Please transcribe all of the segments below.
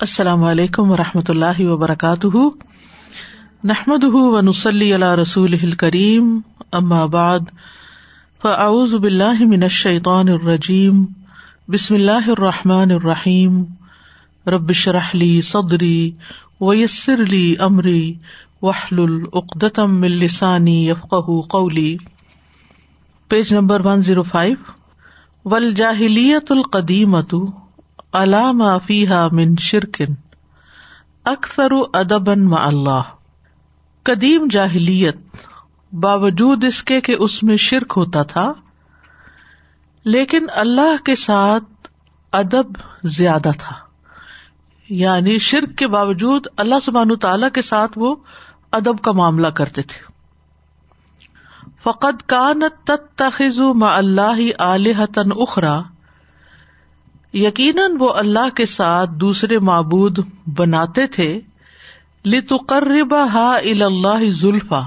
السلام علیکم و رحمۃ اللہ وبرکاتہ۔ نحمد و نسلی اللہ رسول کریم بعد، فاعوذ باللہ من الشیطان الرجیم، بسم اللہ الرحمٰن الرحیم۔ ربش رحلی صدری ویسر علی عمری وحل العقدم السانی یفق قولی۔ Page number one zero five. ولجاہلیت القدیمت علام فیحا من شرکن اکثر ادبن ما اللہ۔ قدیم جاہلیت باوجود اس کے کہ اس میں شرک ہوتا تھا، لیکن اللہ کے ساتھ ادب زیادہ تھا۔ یعنی شرک کے باوجود اللہ سبحان تعالی کے ساتھ وہ ادب کا معاملہ کرتے تھے۔ فقط کانت تتخذ ما اللہ علیہ اخرا یقیناً وہ اللہ کے ساتھ دوسرے معبود بناتے تھے لتقربا ہا اللہ زلفا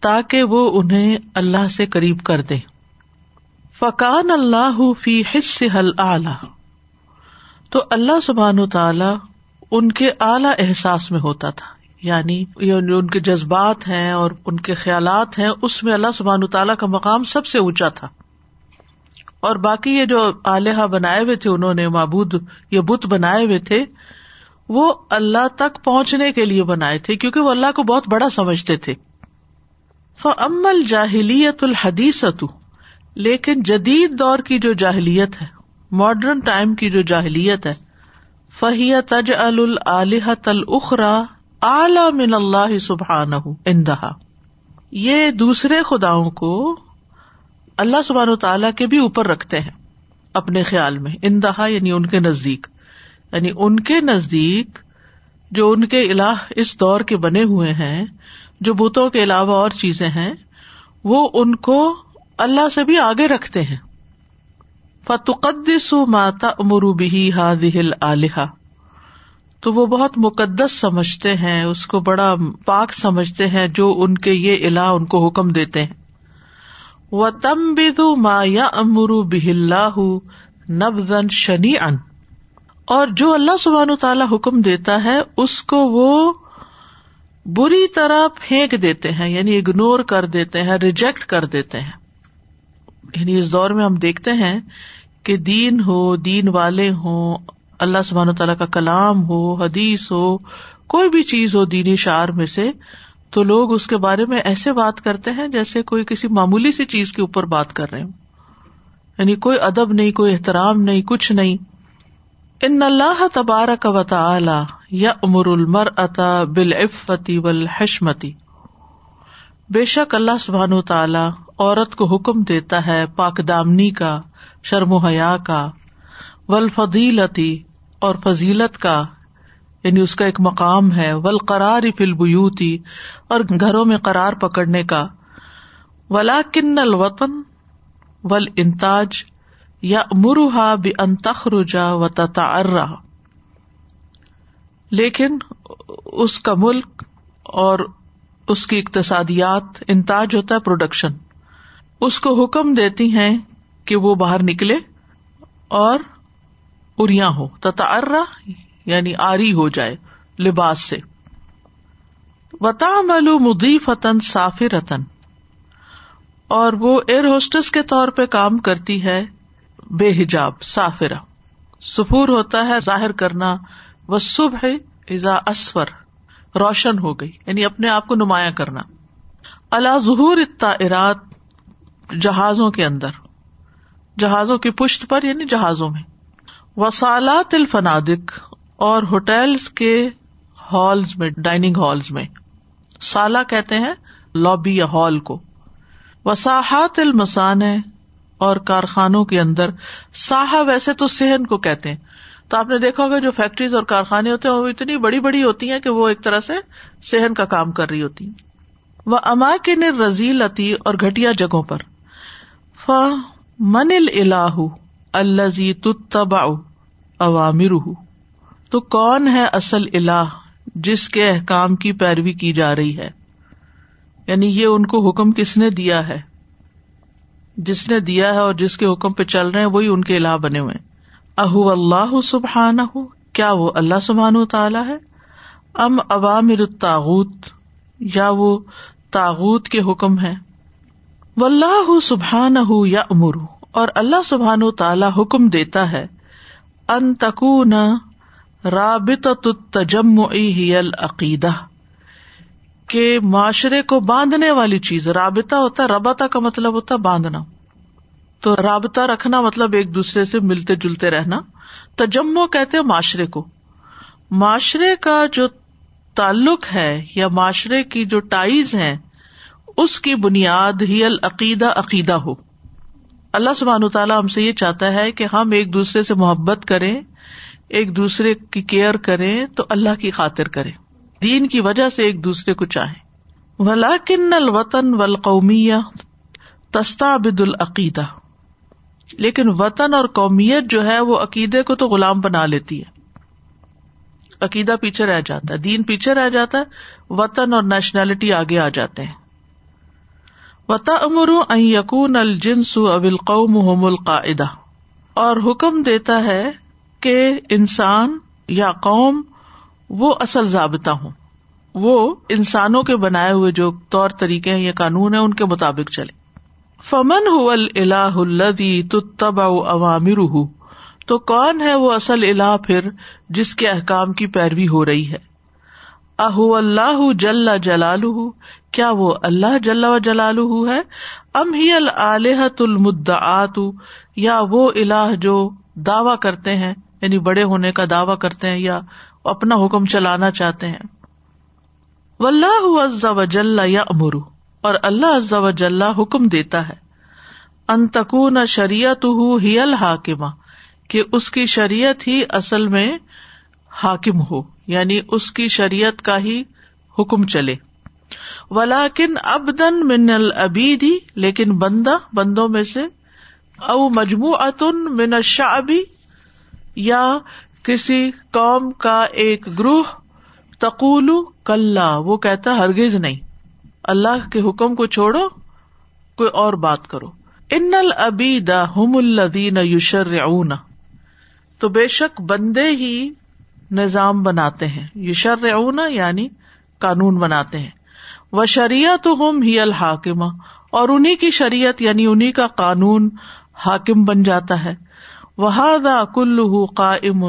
تاکہ وہ انہیں اللہ سے قریب کر دے۔ فقان اللہ فی حص حل اعلی تو اللہ سبحان و تعالی ان کے اعلی احساس میں ہوتا تھا۔ یعنی ان کے جذبات ہیں اور ان کے خیالات ہیں، اس میں اللہ سبحان تعالیٰ کا مقام سب سے اونچا تھا۔ اور باقی یہ جو آلیہ بنائے ہوئے تھے، انہوں نے معبود یا بت بنائے ہوئے تھے، وہ اللہ تک پہنچنے کے لیے بنائے تھے، کیونکہ وہ اللہ کو بہت بڑا سمجھتے تھے۔ فمل جاہلیت الحدیث لیکن جدید دور کی جو جاہلیت ہے ماڈرن ٹائم کی جو جاہلیت ہے فہی تج الح الخرا اعلی من اللہ سبحان اندہا یہ دوسرے خداؤں کو اللہ سبحان تعالیٰ کے بھی اوپر رکھتے ہیں، اپنے خیال میں، اندہا یعنی ان کے نزدیک۔ یعنی ان کے نزدیک جو ان کے الہ اس دور کے بنے ہوئے ہیں، جو بتوں کے علاوہ اور چیزیں ہیں، وہ ان کو اللہ سے بھی آگے رکھتے ہیں۔ فتقدس ماتا امروبی ہاد الحا تو وہ بہت مقدس سمجھتے ہیں، اس کو بڑا پاک سمجھتے ہیں جو ان کے یہ الہ ان کو حکم دیتے ہیں۔ و تم بدو ما یا امرو بہ نبزن شنی ان اور جو اللہ سبحان تعالی حکم دیتا ہے، اس کو وہ بری طرح پھینک دیتے ہیں یعنی اگنور کر دیتے ہیں ریجیکٹ کر دیتے ہیں۔ یعنی اس دور میں ہم دیکھتے ہیں کہ دین ہو، دین والے ہوں، اللہ سبحان تعالیٰ کا کلام ہو، حدیث ہو، کوئی بھی چیز ہو، دینی شعر میں سے تو لوگ اس کے بارے میں ایسے بات کرتے ہیں جیسے کوئی کسی معمولی سی چیز کے اوپر بات کر رہے ہوں۔ یعنی کوئی ادب نہیں، کوئی احترام نہیں، کچھ نہیں۔ ان اللہ تبارک و تعالی یا امر المر اتا بالعفتی والحشمتی بے شک اللہ سبحان و تعالی عورت کو حکم دیتا ہے پاک دامنی کا، شرم و حیا کا ولفدیلتی اور فضیلت کا۔ یعنی اس کا ایک مقام ہے ول قرار فل بوتی اور گھروں میں قرار پکڑنے کا۔ ولا کن الوطن ول انتاج یا مرحا بے انتخرجا و لیکن اس کا ملک اور اس کی اقتصادیات انتاج ہوتا ہے پروڈکشن اس کو حکم دیتی ہیں کہ وہ باہر نکلے اور اریا ہو تتا یعنی آری ہو جائے لباس سے۔ وتا ملو مدی فتن صاف رتن اور وہ ایئر ہوسٹس کے طور پہ کام کرتی ہے بے حجاب صافرا سفور ہوتا ہے، ظاہر کرنا۔ وہ صبح ازا اسور روشن ہو گئی یعنی اپنے آپ کو نمایاں کرنا۔ اللہ ظہور اتا ارات جہازوں کے اندر۔ جہازوں کی پشت پر یعنی جہازوں میں۔ وسالات الفنادق۔ اور ہوٹلس کے ہالز میں، ڈائننگ ہالز میں۔ سالہ کہتے ہیں لابی یا ہال کو۔ وساحت المسان اور کارخانوں کے اندر ساہا ویسے تو سہن کو کہتے ہیں۔ تو آپ نے دیکھا ہوگا جو فیکٹریز اور کارخانے ہوتے ہیں، وہ اتنی بڑی بڑی ہوتی ہیں کہ وہ ایک طرح سے سہن کا کام کر رہی ہوتی وہ اما کے نے رزیل اتی اور گٹیا جگہوں پر۔ ف من اللہ الزی تبا عوامر تو کون ہے اصل الا جس کے احکام کی پیروی کی جا رہی ہے؟ یعنی یہ ان کو حکم کس نے دیا ہے؟ جس نے دیا ہے اور جس کے حکم پہ چل رہے ہیں، وہی ان کے الہ بنے ہوئے اہ اللہ سبحان کیا وہ اللہ سبحان و تعالی ہے؟ ام عوامر تاغت یا وہ تاغت کے حکم ہے و اللہ سبحان ہُ یا امر اور اللہ سبحان و تعالی حکم دیتا ہے، ان تکون رابط تجم العقیدہ کے معاشرے کو باندھنے والی چیز، رابطہ ہوتا ہے ربتا کا مطلب ہوتا باندھنا۔ تو رابطہ رکھنا مطلب ایک دوسرے سے ملتے جلتے رہنا۔ تجمو کہتے معاشرے کو۔ معاشرے کا جو تعلق ہے یا معاشرے کی جو ٹائز ہے اس کی بنیاد ہی العقیدہ عقیدہ ہو۔ اللہ سبحان تعالیٰ ہم سے یہ چاہتا ہے کہ ہم ایک دوسرے سے محبت کریں ایک دوسرے کی کیئر کریں تو اللہ کی خاطر کریں۔ دین کی وجہ سے ایک دوسرے کو چاہیں۔ ولاکن الوطن ولقومیہ تستا بد العقیدہ لیکن وطن اور قومیت جو ہے وہ عقیدے کو تو غلام بنا لیتی ہے۔ عقیدہ پیچھے رہ جاتا ہے، دین پیچھے رہ جاتا ہے، وطن اور نیشنلٹی آگے آ جاتے ہیں۔ وطا امر یقون الجنس ابل قوم القاعدہ اور حکم دیتا ہے کہ انسان یا قوم وہ اصل ضابطہ ہوں۔ وہ انسانوں کے بنائے ہوئے جو طور طریقے یا قانون ہے ان کے مطابق چلے۔ فمن اللہ الدی تب عوامر تو کون ہے وہ اصل الہ پھر جس کے احکام کی پیروی ہو رہی ہے؟ اہ اللہ جل جلال کیا وہ اللہ جل و جلال ہے؟ ام ہی الحت المدعات؟ یا وہ الہ جو دعوی کرتے ہیں یعنی بڑے ہونے کا دعوی کرتے ہیں یا اپنا حکم چلانا چاہتے ہیں۔ و اللہ وجل یا امر اور اللہ عز وجل حکم دیتا ہے۔ انتقون شریعت ہی الحاکمہ، کہ اس کی شریعت ہی اصل میں حاکم ہو یعنی اس کی شریعت کا ہی حکم چلے۔ ولاکن ابدن من العبیدی لیکن بندہ، بندوں میں سے، او مجموع من الشعبی یا کسی قوم کا ایک گروہ تقول کل وہ کہتا ہرگز نہیں۔ اللہ کے حکم کو چھوڑو، کوئی اور بات کرو۔ ان العبید ہم الدین یوشر تو بے شک بندے ہی نظام بناتے ہیں۔ یوشر یعنی قانون بناتے ہیں۔ وہ شریعت ہم ہی الحاکمہ۔ اور انہیں کی شریعت یعنی انہیں کا قانون حاکم بن جاتا ہے۔ وہ کل قائم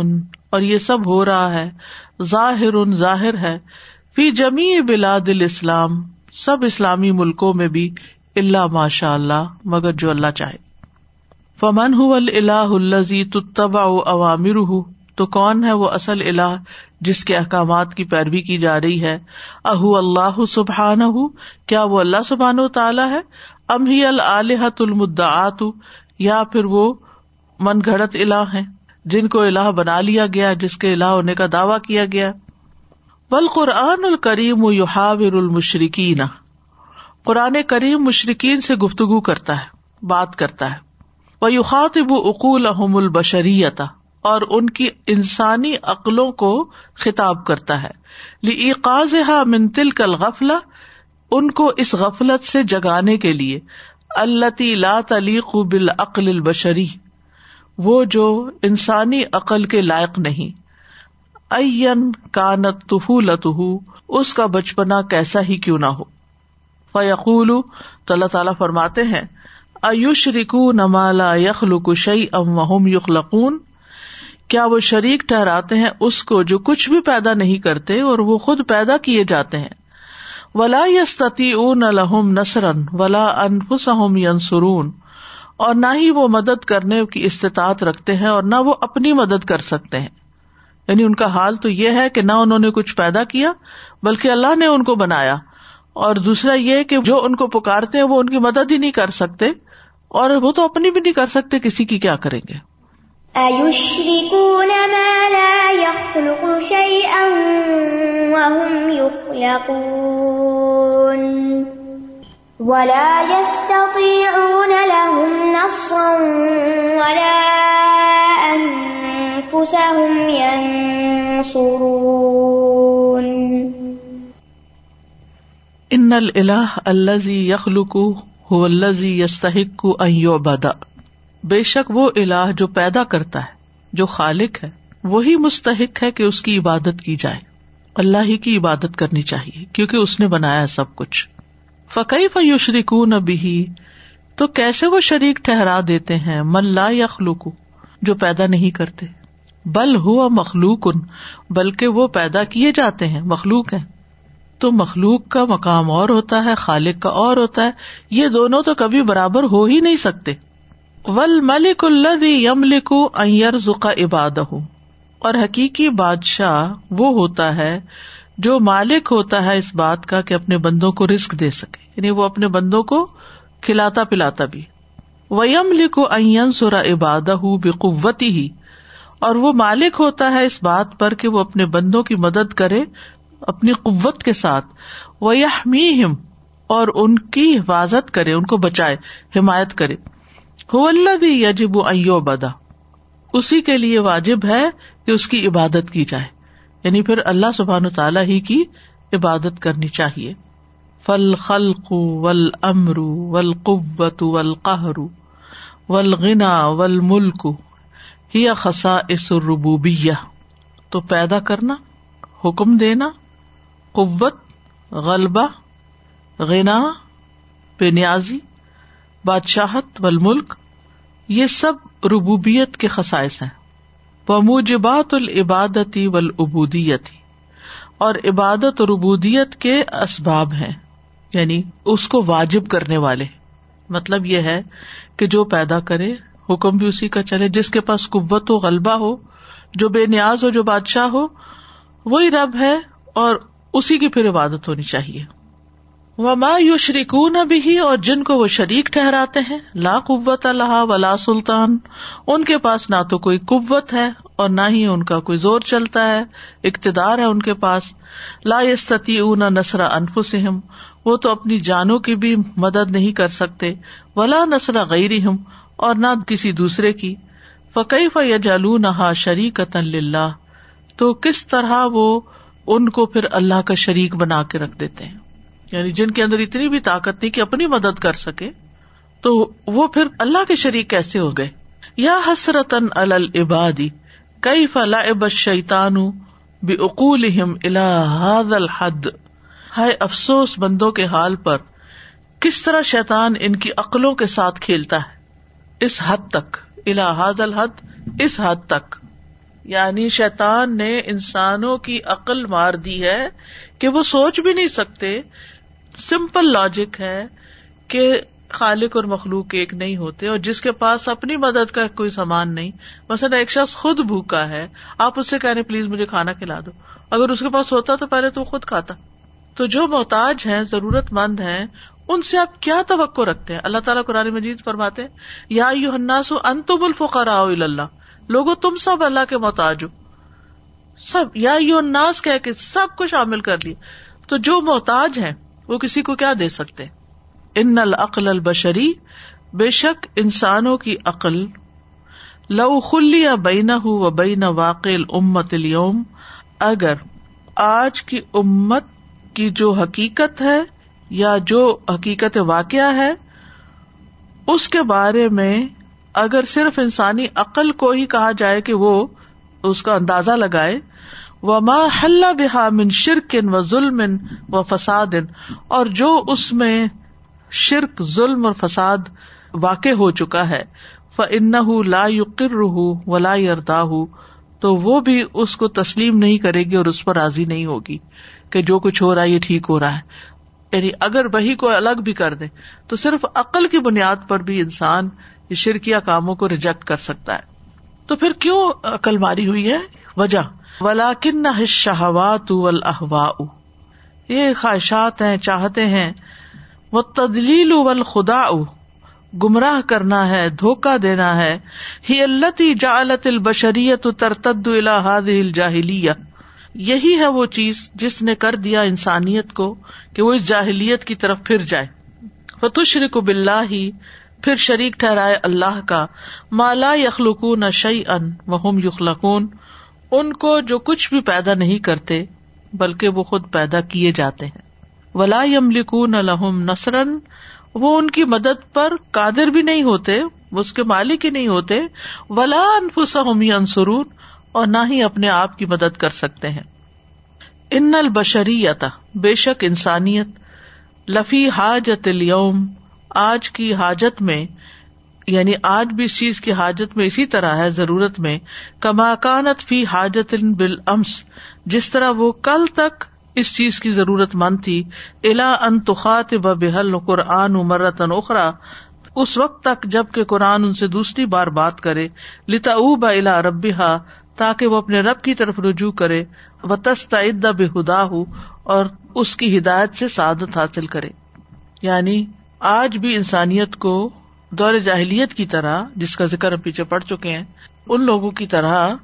اور یہ سب ہو رہا ہے، ظاہر ظاہر ہے، فی جمی بلاد الاسلام، سب اسلامی ملکوں میں بھی اللہ ماشاء اللہ مگر جو اللہ چاہے۔ فمن اللہ الزی تبا عوامر تو کون ہے وہ اصل اللہ جس کے احکامات کی پیروی کی جا رہی ہے؟ اہ اللہ سبحان کیا وہ اللہ سبحان و تعالیٰ ہے؟ ام ہی الحت المدعات، یا پھر وہ من گھڑت الہ ہے جن کو الہ بنا لیا گیا، جس کے الہ ہونے کا دعوی کیا گیا۔ بل قرآن الکریم یحاور المشرقین قرآن کریم مشرقین سے گفتگو کرتا ہے، بات کرتا ہے۔ وہ یوخاطب اقول احم البشریتا اور ان کی انسانی عقلوں کو خطاب کرتا ہے۔ لیقاز منتل کل غفلا ان کو اس غفلت سے جگانے کے لیے۔ اللہ لا تلیق بالعقل البشری وہ جو انسانی عقل کے لائق نہیں۔ این کانت تفولت اس کا بچپنا کیسا ہی کیوں نہ ہو۔ فیقول تو اللہ تعالیٰ فرماتے ہیں ایوش ریکو نمالا یخل کشئی ام وہم یخلقون۔ کیا وہ شریک ٹہراتے ہیں اس کو جو کچھ بھی پیدا نہیں کرتے اور وہ خود پیدا کیے جاتے ہیں۔ ولا یستی اون الحم نسرن ولا انفسم ینسرون اور نہ ہی وہ مدد کرنے کی استطاعت رکھتے ہیں اور نہ وہ اپنی مدد کر سکتے ہیں۔ یعنی ان کا حال تو یہ ہے کہ نہ انہوں نے کچھ پیدا کیا، بلکہ اللہ نے ان کو بنایا۔ اور دوسرا یہ کہ جو ان کو پکارتے ہیں وہ ان کی مدد ہی نہیں کر سکتے، اور وہ تو اپنی بھی نہیں کر سکتے، کسی کی کیا کریں گے؟ ان الہ الزی یخلق ہو الزی یستحق کو بدا بے شک وہ الہ جو پیدا کرتا ہے، جو خالق ہے، وہی مستحق ہے کہ اس کی عبادت کی جائے۔ اللہ ہی کی عبادت کرنی چاہیے، کیونکہ اس نے بنایا سب کچھ۔ فقی فیوشری کن ابھی تو کیسے وہ شریک ٹھہرا دیتے ہیں؟ ملا یا خلوق جو پیدا نہیں کرتے۔ بل ہوا مخلوق ان بلکہ وہ پیدا کیے جاتے ہیں، مخلوق ہے تو مخلوق کا مقام اور ہوتا ہے، خالق کا اور ہوتا ہے۔ یہ دونوں تو کبھی برابر ہو ہی نہیں سکتے۔ ول ملک اللہ یم لکھو زکا عباد اور حقیقی بادشاہ وہ ہوتا ہے جو مالک ہوتا ہے اس بات کا کہ اپنے بندوں کو رسک دے سکے۔ یعنی وہ اپنے بندوں کو کھلاتا پلاتا بھی۔ ویم لکھو این سورا عباد بےقوتی ہی اور وہ مالک ہوتا ہے اس بات پر کہ وہ اپنے بندوں کی مدد کرے اپنی قوت کے ساتھ۔ وہ ہم اور ان کی حفاظت کرے، ان کو بچائے، حمایت کرے۔ اللہ یجب ایو بدا اسی کے لیے واجب ہے کہ اس کی عبادت کی جائے۔ یعنی پھر اللہ سبحان تعالی ہی کی عبادت کرنی چاہیے۔ فل خلق ول امر ول قوت ول قہر ول غنا ول ملک ہی خسا اس تو پیدا کرنا، حکم دینا، قوت، غلبہ غنا بے نیازی بادشاہت ول ملک یہ سب ربوبیت کے خسائش ہیں۔ موجبات العبادتی ولابودیتی اور عبادت اور ربودیت کے اسباب ہیں۔ یعنی اس کو واجب کرنے والے۔ مطلب یہ ہے کہ جو پیدا کرے، حکم بھی اسی کا چلے۔ جس کے پاس قوت ہو، غلبہ ہو، جو بے نیاز ہو، جو بادشاہ ہو، وہی رب ہے اور اسی کی پھر عبادت ہونی چاہیے۔ وما یو شریکون بھی اور جن کو وہ شریک ٹھہراتے ہیں، لا قوت اللہ ولا سلطان۔ ان کے پاس نہ تو کوئی قوت ہے اور نہ ہی ان کا کوئی زور چلتا ہے۔ اقتدار ہے ان کے پاس۔ لا یستتی اون نسرا انفسم وہ تو اپنی جانوں کی بھی مدد نہیں کر سکتے۔ ولا نسرا غیر اور نہ کسی دوسرے کی۔ فقی ف جالو نہ شریک تو کس طرح وہ ان کو پھر اللہ کا شریک بنا کے رکھ دیتے ہیں؟ یعنی جن کے اندر اتنی بھی طاقت نہیں کہ اپنی مدد کر سکے، تو وہ پھر اللہ کے شریک کیسے ہو گئے؟ یا حسرتن العبادی کئی فلا اب شیتان بے اقول الحد؟ ہائے افسوس بندوں کے حال پر کس طرح شیتان ان کی عقلوں کے ساتھ کھیلتا ہے۔ اس حد تک الحاظ الحد، اس حد تک۔ یعنی شیتان نے انسانوں کی عقل مار دی ہے کہ وہ سوچ بھی نہیں سکتے۔ سمپل لاجک ہے کہ خالق اور مخلوق ایک نہیں ہوتے اور جس کے پاس اپنی مدد کا کوئی سامان نہیں۔ مثلاً ایک شخص خود بھوکا ہے، آپ اس سے کہنے پلیز مجھے کھانا کھلا دو۔ اگر اس کے پاس ہوتا تو پہلے تو خود کھاتا۔ تو جو محتاج ہیں ضرورت مند ہیں، ان سے آپ کیا توقع رکھتے ہیں؟ اللہ تعالیٰ قرآن مجید فرماتے یا یو ہناسو انتم الفقراء اللہ۔ لوگو، تم سب اللہ کے محتاج ہو۔ سب، یا یو الناس کہہ کے سب کو شامل کر لی تو جو محتاج ہیں، وہ کسی کو کیا دے سکتے؟ ان العقل البشری، بے شک انسانوں کی عقل۔ لو خلی یا بینا ہو و بینا واقع امت اليوم، اگر آج کی امت کی جو حقیقت ہے یا جو حقیقت واقعہ ہے، اس کے بارے میں اگر صرف انسانی عقل کو ہی کہا جائے کہ وہ اس کا اندازہ لگائے و ماں حل بحا من شرکن و ظلم و فساد اور جو اس میں شرک، ظلم اور فساد واقع ہو چکا ہے فن لا یقر و لا یردا تو وہ بھی اس کو تسلیم نہیں کرے گی اور اس پر راضی نہیں ہوگی۔ کہ جو کچھ ہو رہا ہے یہ ٹھیک ہو رہا ہے۔ یعنی اگر وہی کو الگ بھی کر دے تو صرف عقل کی بنیاد پر بھی انسان یہ شرکیا کاموں کو ریجیکٹ کر سکتا ہے۔ تو پھر کیوں عقل ماری ہوئی ہے؟ وجہ۔ ولاکن شہوات احوا یہ خواہشات ہیں، چاہتے ہیں۔ وہ تدلیل ول خدا گمراہ کرنا ہے دھوکا دینا ہے۔ ہی اللہ جالت البشریت ترتد الحاد الجاہلیہ یہی ہے وہ چیز جس نے کر دیا انسانیت کو کہ وہ اس جاہلیت کی طرف پھر جائے۔ فتشر کو بلّہ ہی پھر شریک ٹھہرائے اللہ کا۔ مالا یخلقون شعی ان وہم یخلقون ان کو جو کچھ بھی پیدا نہیں کرتے، بلکہ وہ خود پیدا کیے جاتے ہیں۔ ولا یم لکون الحم نسرن وہ ان کی مدد پر قادر بھی نہیں ہوتے اس کے مالک ہی نہیں ہوتے۔ ولا انفسم انسرون اور نہ ہی اپنے آپ کی مدد کر سکتے ہیں۔ ان البشریت، بے شک انسانیت، لفی حاجت اليوم آج کی حاجت میں یعنی آج بھی اس چیز کی حاجت میں اسی طرح ہے، ضرورت میں کماکانت فی حاجت بال امس جس طرح وہ کل تک اس چیز کی ضرورت مند تھی، الا انتخات و بحل قرآن مرتن اخرا اس وقت تک جبکہ قرآن ان سے دوسری بار بات کرے لتا او بلا ربا تاکہ وہ اپنے رب کی طرف رجوع کرے و تستعد بے خدا ہو اور اس کی ہدایت سے سعادت حاصل کرے۔ یعنی آج بھی انسانیت کو دور جاہلیت کی طرح، جس کا ذکر ہم پیچھے پڑ چکے ہیں، ان لوگوں کی طرح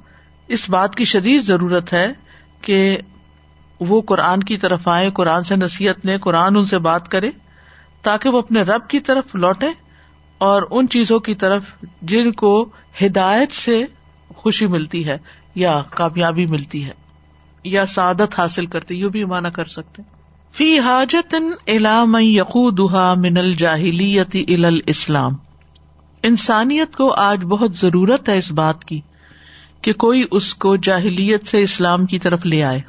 اس بات کی شدید ضرورت ہے کہ وہ قرآن کی طرف آئے قرآن سے نصیحت لیں، قرآن ان سے بات کرے، تاکہ وہ اپنے رب کی طرف لوٹے اور ان چیزوں کی طرف جن کو ہدایت سے خوشی ملتی ہے یا کامیابی ملتی ہے یا سعادت حاصل کرتے یو بھی مانا کر سکتے فی حاجت علام یقودہ من الجاہلیت ال اسلام انسانیت کو آج بہت ضرورت ہے اس بات کی کہ کوئی اس کو جاہلیت سے اسلام کی طرف لے آئے۔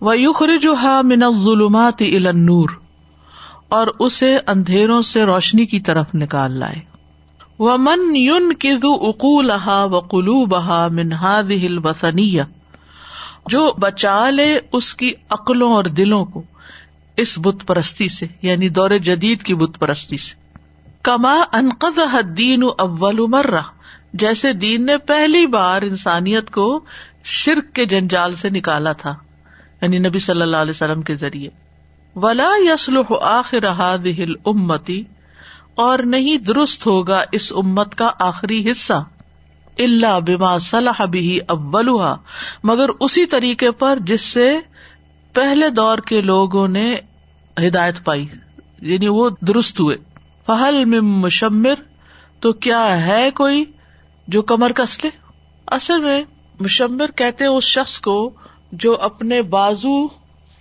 وہ یخرجہ من الظلمات ال نور اور اسے اندھیروں سے روشنی کی طرف نکال لائے۔ وہ من یون کدو اقولہ و قلو بہا منہاد ہل وسنیہ جو بچا لے اس کی عقلوں اور دلوں کو اس بت پرستی سے یعنی دور جدید کی بت پرستی سے۔ کما انقد دین اول مرہ، جیسے دین نے پہلی بار انسانیت کو شرک کے جنجال سے نکالا تھا یعنی نبی صلی اللہ علیہ وسلم کے ذریعے۔ ولا یسل آخر ہل امتی اور نہیں درست ہوگا اس امت کا آخری حصہ۔ اللہ بما صلاح بھی اولوہا مگر اسی طریقے پر جس سے پہلے دور کے لوگوں نے ہدایت پائی یعنی وہ درست ہوئے۔ فہل میں مشمر، تو کیا ہے کوئی جو کمر کس لے؟ اصل میں مشمر کہتے اس شخص کو جو اپنے بازو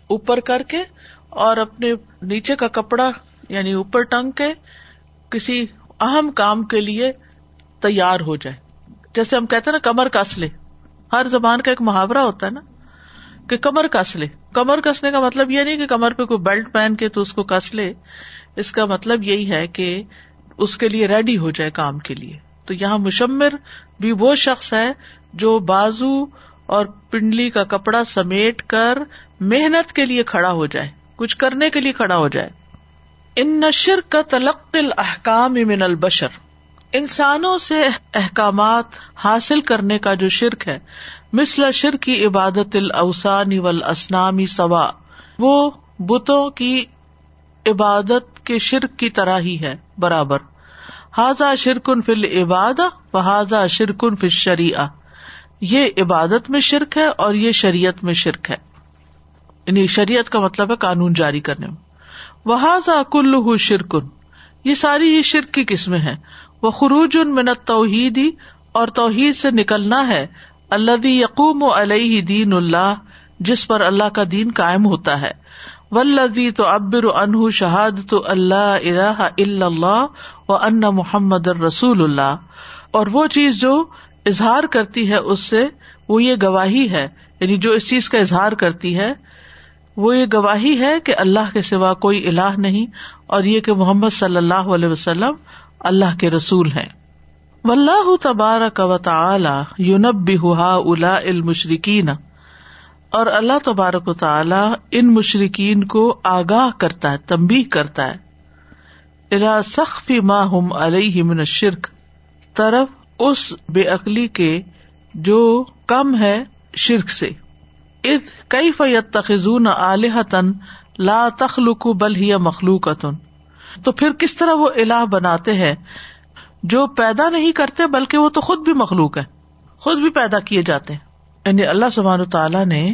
اوپر کر کے اور اپنے نیچے کا کپڑا یعنی اوپر ٹنگ کے کسی اہم کام کے لیے تیار ہو جائے۔ جیسے ہم کہتے ہیں نا، کمر کس لے۔ ہر زبان کا ایک محاورہ ہوتا ہے نا کہ کمر کس لے۔ کمر کسنے کا مطلب یہ نہیں کہ کمر پہ کوئی بیلٹ پہن کے تو اس کو کس لے۔ اس کا مطلب یہی ہے کہ اس کے لیے ریڈی ہو جائے کام کے لیے۔ تو یہاں مشمر بھی وہ شخص ہے جو بازو اور پنڈلی کا کپڑا سمیٹ کر محنت کے لیے کھڑا ہو جائے۔ کچھ کرنے کے لیے کھڑا ہو جائے۔ ان نشر کا تلق الحکام من البشر۔ انسانوں سے احکامات حاصل کرنے کا جو شرک ہے، مثل شر کی عبادت الاوسانی والاسنامی سوا۔ وہ بتوں کی عبادت کے شرک کی طرح ہی ہے، برابر۔ حاضا شرکن فل عباد و حاضا شرکن فل شریع یہ عبادت میں شرک ہے اور یہ شریعت میں شرک ہے۔ یعنی شریعت کا مطلب ہے قانون جاری کرنے میں۔ وہ حاضا کل شرکن یہ ساری ہی شرک کی قسمیں ہیں۔ وہ خروج ان منت توحیدی اور توحید سے نکلنا ہے۔ اللہ یقوم علیہ دین اللہ جس پر اللہ کا دین قائم ہوتا ہے۔ ولدی تو ابر انہ شہاد تو اللہ الہ اللہ و ان محمد رسول اللہ اور وہ چیز جو اظہار کرتی ہے، اس سے وہ یہ گواہی ہے یعنی جو اس چیز کا اظہار کرتی ہے وہ یہ گواہی ہے کہ اللہ کے سوا کوئی اللہ نہیں اور یہ کہ محمد صلی اللہ علیہ وسلم اللہ کے رسول ہیں۔ و اللہ تبارک و تعالی یونب ہا الا المشرقین اور اللہ تبارک و تعالی ان مشرقین کو آگاہ کرتا ہے تمبی کرتا ہے۔ الا سخفی ما ہم علیہ من شرک طرف اس بے عقلی کے جو کم ہے شرک سے۔ اد کئی فیت تخون علیہ لا تخلق بل ہی مخلوق تو پھر کس طرح وہ الہ بناتے ہیں جو پیدا نہیں کرتے بلکہ وہ تو خود بھی مخلوق ہے خود بھی پیدا کیے جاتے ہیں۔ یعنی اللہ سبحان تعالیٰ نے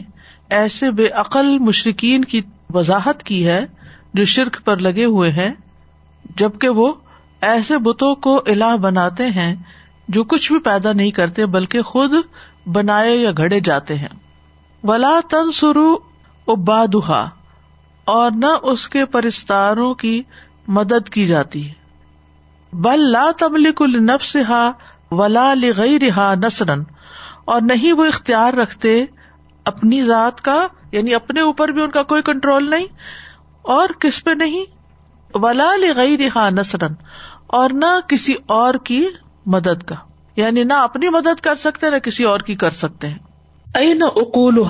ایسے بے عقل مشرقین کی وضاحت کی ہے جو شرک پر لگے ہوئے ہیں، جبکہ وہ ایسے بتوں کو الہ بناتے ہیں جو کچھ بھی پیدا نہیں کرتے بلکہ خود بنائے یا گھڑے جاتے ہیں۔ ولا تن سرو ابادہ اور نہ اس کے پرستاروں کی مدد کی جاتی ہے۔ بل لا تملک النفس ہا ولا لغیر ہا نسرن اور نہیں وہ اختیار رکھتے اپنی ذات کا یعنی اپنے اوپر بھی ان کا کوئی کنٹرول نہیں، اور کس پہ نہیں؟ ولا لغیر ہاں نسرن اور نہ کسی اور کی مدد کا۔ یعنی نہ اپنی مدد کر سکتے، نہ کسی اور کی کر سکتے ہیں۔ اے نہ اکول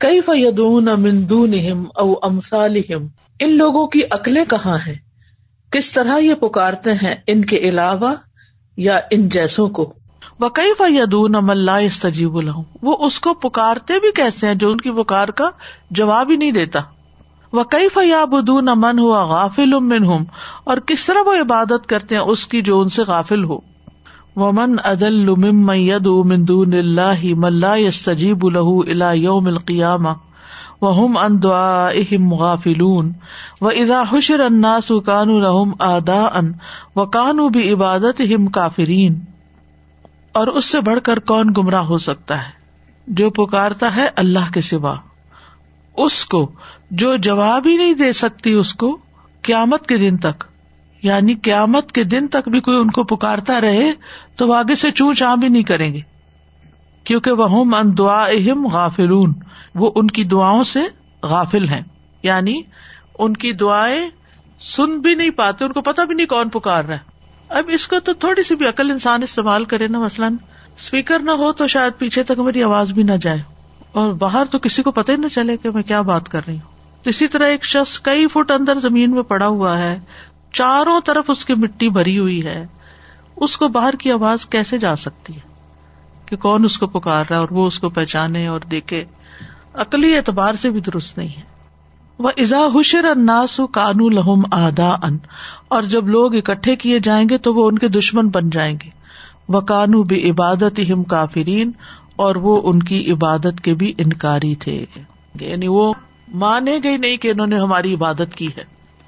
کئی فیدون مندون او امسالہم ان لوگوں کی عقلیں کہاں ہیں؟ کس طرح یہ پکارتے ہیں ان کے علاوہ یا ان جیسوں کو؟ وہ فیدون ام اللہ استجیب الحم وہ اس کو پکارتے بھی کیسے ہیں جو ان کی پکار کا جواب ہی نہیں دیتا؟ وہ کئی فیابدون امن ہوا غافل امن ہوں اور کس طرح وہ عبادت کرتے ہیں اس کی جو ان سے غافل ہو؟ وہ من ادل ید مندون اللہ ملا یستجیب الح الا یوم القیامہ وہ ہم ان دعا اہم غافلون و ادا حشر الناس کانو الحم ادا ان و کانو بھی عبادت ہم کافرین اور اس سے بڑھ کر کون گمراہ ہو سکتا ہے؟ جو پکارتا ہے اللہ کے سوا۔ اس کو جو جواب ہی نہیں دے سکتی اس کو، قیامت کے دن تک۔ یعنی قیامت کے دن تک بھی کوئی ان کو پکارتا رہے تو وہ آگے سے چون چاہ بھی نہیں کریں گے۔ کیونکہ وہ ان دعا اہم غافلون، وہ ان کی دعاؤں سے غافل ہیں۔ یعنی ان کی دعائیں سن بھی نہیں پاتے، ان کو پتا بھی نہیں کون پکار رہا ہے۔ اب اس کو تو تھوڑی سی بھی عقل انسان استعمال کرے نا، مثلاً اسپیکر نہ ہو تو شاید پیچھے تک میری آواز بھی نہ جائے۔ اور باہر تو کسی کو پتہ ہی نہ چلے کہ میں کیا بات کر رہی ہوں۔ اسی طرح ایک شخص کئی فٹ اندر زمین میں پڑا ہوا ہے چاروں طرف اس کی مٹی بھری ہوئی ہے، اس کو باہر کی آواز کیسے جا سکتی ہے؟ کہ کون اس کو پکار رہا ہے اور وہ اس کو پہچانے اور دیکھے؟ عقلی اعتبار سے بھی درست نہیں ہے۔ وہ ازا حشر اناس کانو لہم آدا ان اور جب لوگ اکٹھے کیے جائیں گے تو وہ ان کے دشمن بن جائیں گے۔ وہ کانو بھی عبادت ہم کافرین، اور وہ ان کی عبادت کے بھی انکاری تھے۔ یعنی وہ مانے گئی نہیں کہ انہوں نے ہماری عبادت کی ہے۔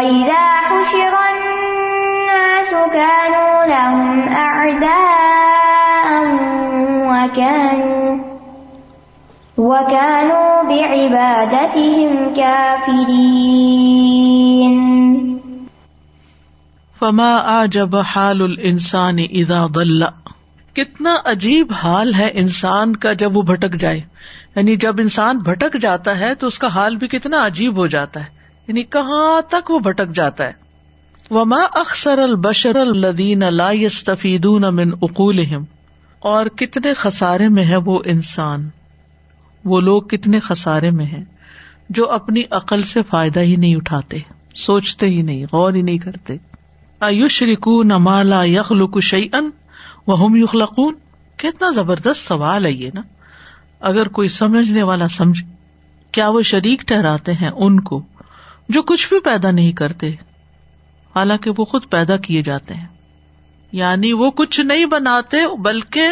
وإذا حشر الناس كانوا لهم أعداء وكانوا فما آ جب حال انسان ادا ضل۔ کتنا عجیب حال ہے انسان کا جب وہ بھٹک جائے۔ یعنی جب انسان بھٹک جاتا ہے تو اس کا حال بھی کتنا عجیب ہو جاتا ہے۔ یعنی کہاں تک وہ بھٹک جاتا ہے۔ وما اکثر البشر الدین لا يستفيدون من اقولهم اور کتنے خسارے میں ہے وہ انسان۔ وہ لوگ کتنے خسارے میں ہیں جو اپنی عقل سے فائدہ ہی نہیں اٹھاتے، سوچتے ہی نہیں، غور ہی نہیں کرتے۔ آیوش ریکو نمالا یخل شعی ان وہ یخلقون کتنا زبردست سوال ہے یہ نا۔ اگر کوئی سمجھنے والا سمجھ کیا وہ شریک ٹہراتے ہیں ان کو؟ جو کچھ بھی پیدا نہیں کرتے، حالانکہ وہ خود پیدا کیے جاتے ہیں۔ یعنی وہ کچھ نہیں بناتے، بلکہ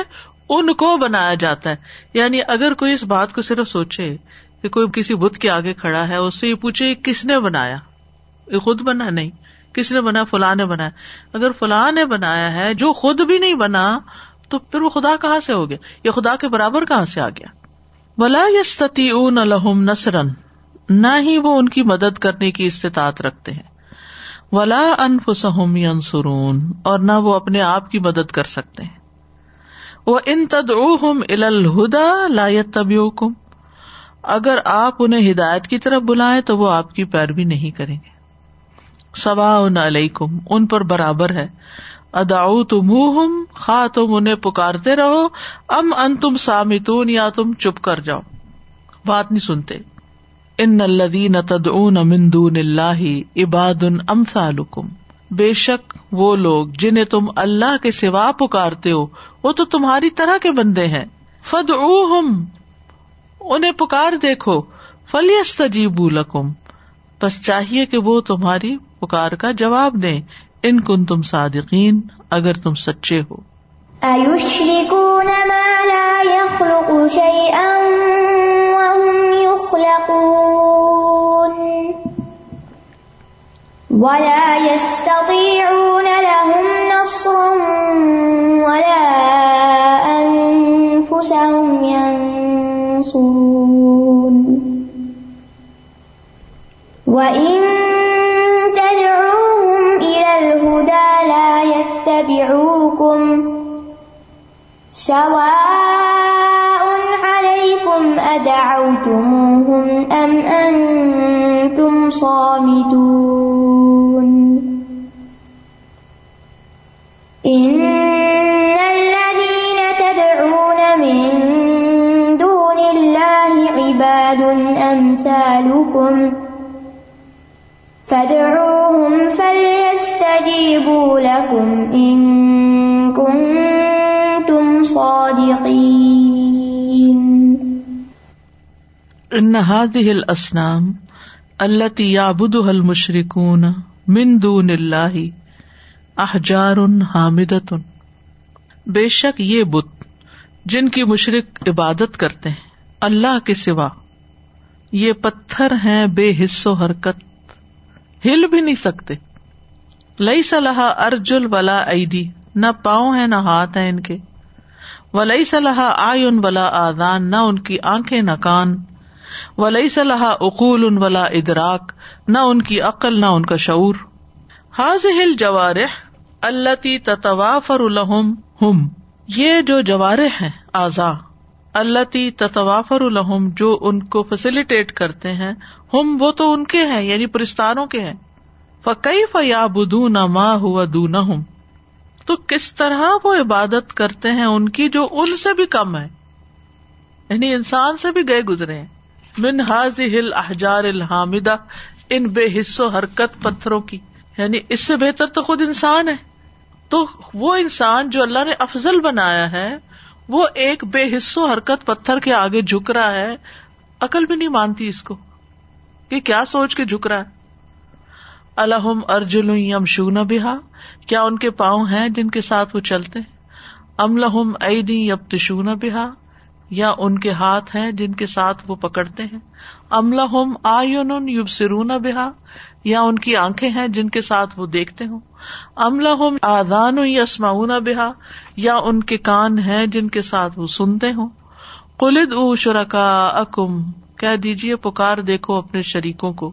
ان کو بنایا جاتا ہے۔ یعنی اگر کوئی اس بات کو صرف سوچے کہ کوئی کسی بت کے آگے کھڑا ہے، اس سے یہ پوچھے کس نے بنایا؟ یہ خود بنا نہیں۔ کس نے بنا؟ فلاں نے بنایا اگر فلاں نے بنایا ہے، جو خود بھی نہیں بنا، تو پھر وہ خدا کہاں سے ہو گیا؟ یا خدا کے برابر کہاں سے آ گیا؟ ولا یستی اون الحم نسرن نہ ہی وہ ان کی مدد کرنے کی استطاعت رکھتے ہیں۔ ولا انفسم ینسرون اور نہ وہ اپنے آپ کی مدد کر سکتے ہیں۔ وہ ان تد الہدا لایت طبی اگر آپ انہیں ہدایت کی طرف بلائیں تو وہ آپ کی پیروی نہیں کریں گے۔ سوا علیکم، ان پر برابر ہے۔ اداؤ تم خا تم انہیں پکارتے رہو، ام ان تم سامتون، یا تم چپ کر جاؤ۔ بات نہیں سنتے۔ ان الدین تدعون من دون اللہ عباد ام سالکم بے شک وہ لوگ جنہیں تم اللہ کے سوا پکارتے ہو، وہ تو تمہاری طرح کے بندے ہیں۔ فد انہیں پکار دیکھو فلیس لکم۔ بس چاہیے کہ وہ تمہاری پکار کا جواب دیں۔ ان کن تم صادقین، اگر تم سچے ہو۔ ما لا يخلق شيئا وهم يخلقون ولا يستطيعون لهم نصرا ولا أنفسهم ينصرون. وإن تدعوهم إلى الهدى لا يتبعوكم سواء عليكم أدعوتموهم أم أنتم صامتون. إن الذين تدعون من دون الله عباد أمثالكم فادعوهم فليستجيبوا لكم إن كنتم صادقين. ان هذه الاصنام التي يعبدها المشركون من دون الله احجار حامدة بے شک یہ بت جن کی مشرق عبادت کرتے ہیں، اللہ کے سوا۔ یہ پتھر ہیں بے حص و حرکت۔ ہل بھی نہیں سکتے۔ لئی صلاح ارجل ولا ایدی۔ نہ پاؤں ہے نہ ہاتھ ہیں ان کے۔ ولی صلاح آئن ولا آدان نہ ان کی آنکھیں نہ کان۔ ولی صلاح اقول ان ولا ادراک۔ نہ ان کی عقل، نہ ان کا شعور۔ حاض ہل جوارح اللہ تتوافر الحم ہم، یہ جو جوارح ہیں آزا اللہ تتوافر الحم جو ان کو فیسلٹیٹ کرتے ہیں، ہم وہ تو ان کے ہیں یعنی پرستانوں کے ہیں۔ فقی فیا بدو نہ ماں ہوا دون ہوں تو کس طرح وہ عبادت کرتے ہیں ان کی جو ان سے بھی کم ہے؟ یعنی انسان سے بھی گئے گزرے ہیں۔ من حاض ہل احجار الحامدہ، ان بے حص و حرکت پتھروں کی۔ یعنی اس سے بہتر تو خود انسان ہے۔ تو وہ انسان جو اللہ نے افضل بنایا ہے، وہ ایک بے حص و حرکت پتھر کے آگے جھک رہا ہے۔ عقل بھی نہیں مانتی اس کو کہ کیا سوچ کے جھک رہا ہے۔ الحم ارجل یمشون بہا، کیا ان کے پاؤں ہیں جن کے ساتھ وہ چلتے؟ ام لہم ایدی یبتشون بہا، یا ان کے ہاتھ ہیں جن کے ساتھ وہ پکڑتے ہیں؟ ام لہم آئین یبصرون بہا یا ان کی آنکھیں ہیں جن کے ساتھ وہ دیکھتے ہوں؟ ام لہم آدان یسمعون بہا، یا ان کے کان ہیں جن کے ساتھ وہ سنتے ہوں؟ قلد او شرکا اکم کہہ دیجیے پکار دیکھو اپنے شریکوں کو۔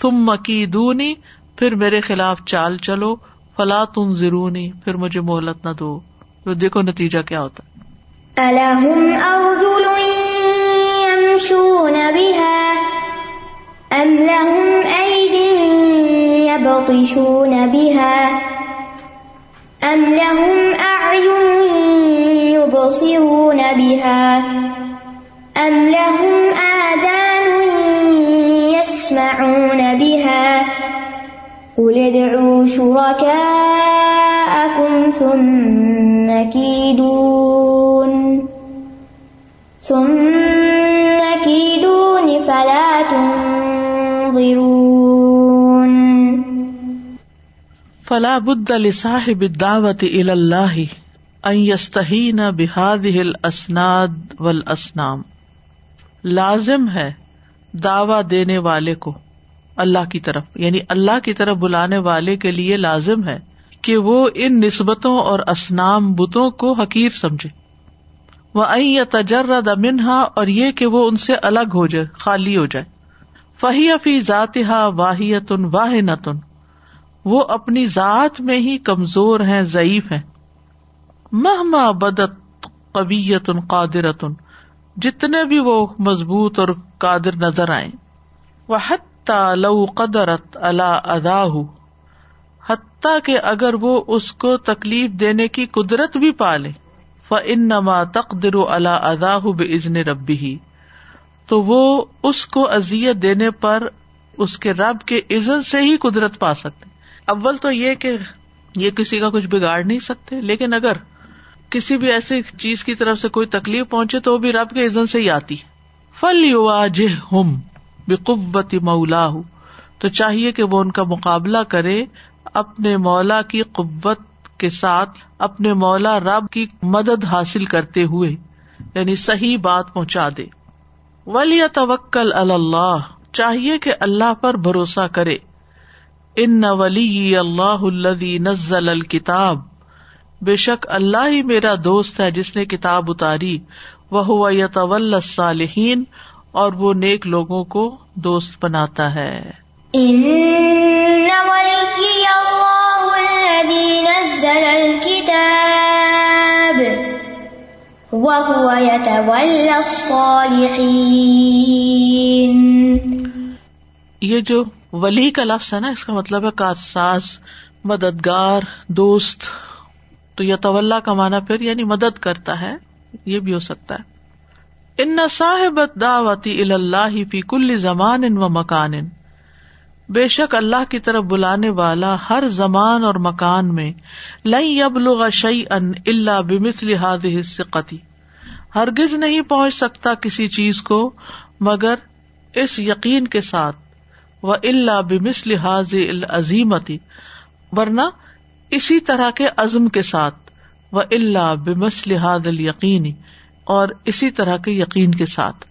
تم مکی دونی پھر میرے خلاف چال چلو، فلا تم ضرونی پھر مجھے مہلت نہ دو۔ تو دیکھو نتیجہ کیا ہوتا ہے۔ ألهم لهم يبطشون بها أم لهم أعين يبصرون بها أم لهم آذان يسمعون بها قل ادعوا شركاءكم ثم كيدون ثم كيدون فلا تنظرون فلا بد لصاحب الدعوة الى الله ان يستهين بهذه الاسناد والاسنام لازم ہے دعوی دینے والے کو اللہ کی طرف یعنی اللہ کی طرف بلانے والے کے لیے لازم ہے کہ وہ ان نسبتوں اور اسنام بتوں کو حقیر سمجھے۔ وہ تجرد منہا اور یہ کہ وہ ان سے الگ ہو جائے، خالی ہو جائے۔ فہی فی ذات واحیتن واہ نتن وہ اپنی ذات میں ہی کمزور ہیں، ضعیف ہیں۔ مہما بدت قبیتن قادرتن۔ جتنے بھی وہ مضبوط اور قادر نظر آئے وہ حتی لو قدرت اللہ ادا حتیٰ کہ اگر وہ اس کو تکلیف دینے کی قدرت بھی پالے۔ ان نما تقدر اللہ ادا بزن ربی ہی تو وہ اس کو ازیت دینے پر اس کے رب کے عزت سے ہی قدرت پا سکتے۔ اول تو یہ کہ یہ کسی کا کچھ بگاڑ نہیں سکتے، لیکن اگر کسی بھی ایسی چیز کی طرف سے کوئی تکلیف پہنچے تو وہ بھی رب کے عزت سے ہی آتی۔ فل یو جہ ہم بقوت مولا تو چاہیے کہ وہ ان کا مقابلہ کرے اپنے مولا کی قوت کے ساتھ، اپنے مولا رب کی مدد حاصل کرتے ہوئے یعنی صحیح بات پہنچا دے۔ ولی توکل اللہ، چاہیے کہ اللہ پر بھروسہ کرے۔ ان ولی اللہ الدی نزل الکتاب، بے شک اللہ ہی میرا دوست ہے جس نے کتاب اتاری۔ وہ یتول صالحین اور وہ نیک لوگوں کو دوست بناتا ہے۔ إن وليي الله الذي نزل الكتاب وهو يتولى الصالحين. یہ جو ولی کا لفظ ہے نا، اس کا مطلب ہے کارساز مددگار، دوست. تو یتولہ کا معنی پھر یعنی مدد کرتا ہے، یہ بھی ہو سکتا ہے۔ ان صاحب دعوتی اللہ فی کل زمان و مکان بے شک اللہ کی طرف بلانے والا ہر زمان اور مکان میں لئی اب شعی ان اللہ بمت لحاظ قطی ہرگز نہیں پہنچ سکتا کسی چیز کو، مگر اس یقین کے ساتھ، و اللہ بمس لحاظ العظیمتی ورنہ اسی طرح کے عزم کے ساتھ، و اللہ بمس لحاظ القینی اور اسی طرح کے یقین کے ساتھ۔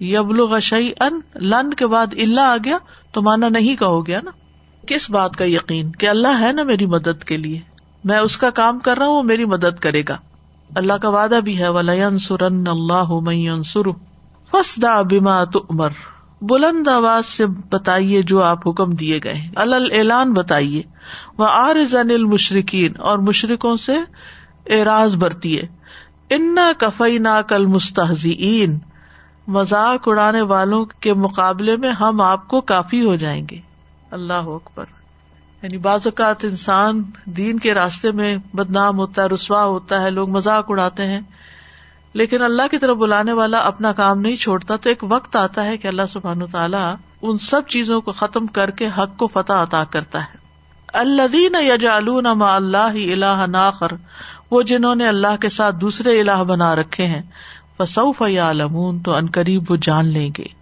یبلغ شعی ان لن کے بعد اللہ آ گیا، تو مانا نہیں کا ہو گیا نا۔ کس بات کا یقین؟ کہ اللہ ہے نا میری مدد کے لیے۔ میں اس کا کام کر رہا ہوں، وہ میری مدد کرے گا۔ اللہ کا وعدہ بھی ہے ولین سرن فسدا بما تمر بلند آواز سے بتائیے جو آپ حکم دیے گئے اعلان بتائیے وہ آرز انل مشرقین اور مشرقوں سے اعراض برتیے انا کفئی نا کل مستحزین مذاق اڑانے والوں کے مقابلے میں ہم آپ کو کافی ہو جائیں گے۔ اللہ اکبر۔ یعنی بعض اوقات انسان دین کے راستے میں بدنام ہوتا ہے، رسوا ہوتا ہے، لوگ مذاق اڑاتے ہیں۔ لیکن اللہ کی طرف بلانے والا اپنا کام نہیں چھوڑتا، تو ایک وقت آتا ہے کہ اللہ سبحان تعالیٰ ان سب چیزوں کو ختم کر کے حق کو فتح عطا کرتا ہے۔ اللہ یجالون ما اللہ اللہ ناخر وہ جنہوں نے اللہ کے ساتھ دوسرے الہ بنا رکھے ہیں۔ فسوف یعلمون، تو ان قریب وہ جان لیں گے۔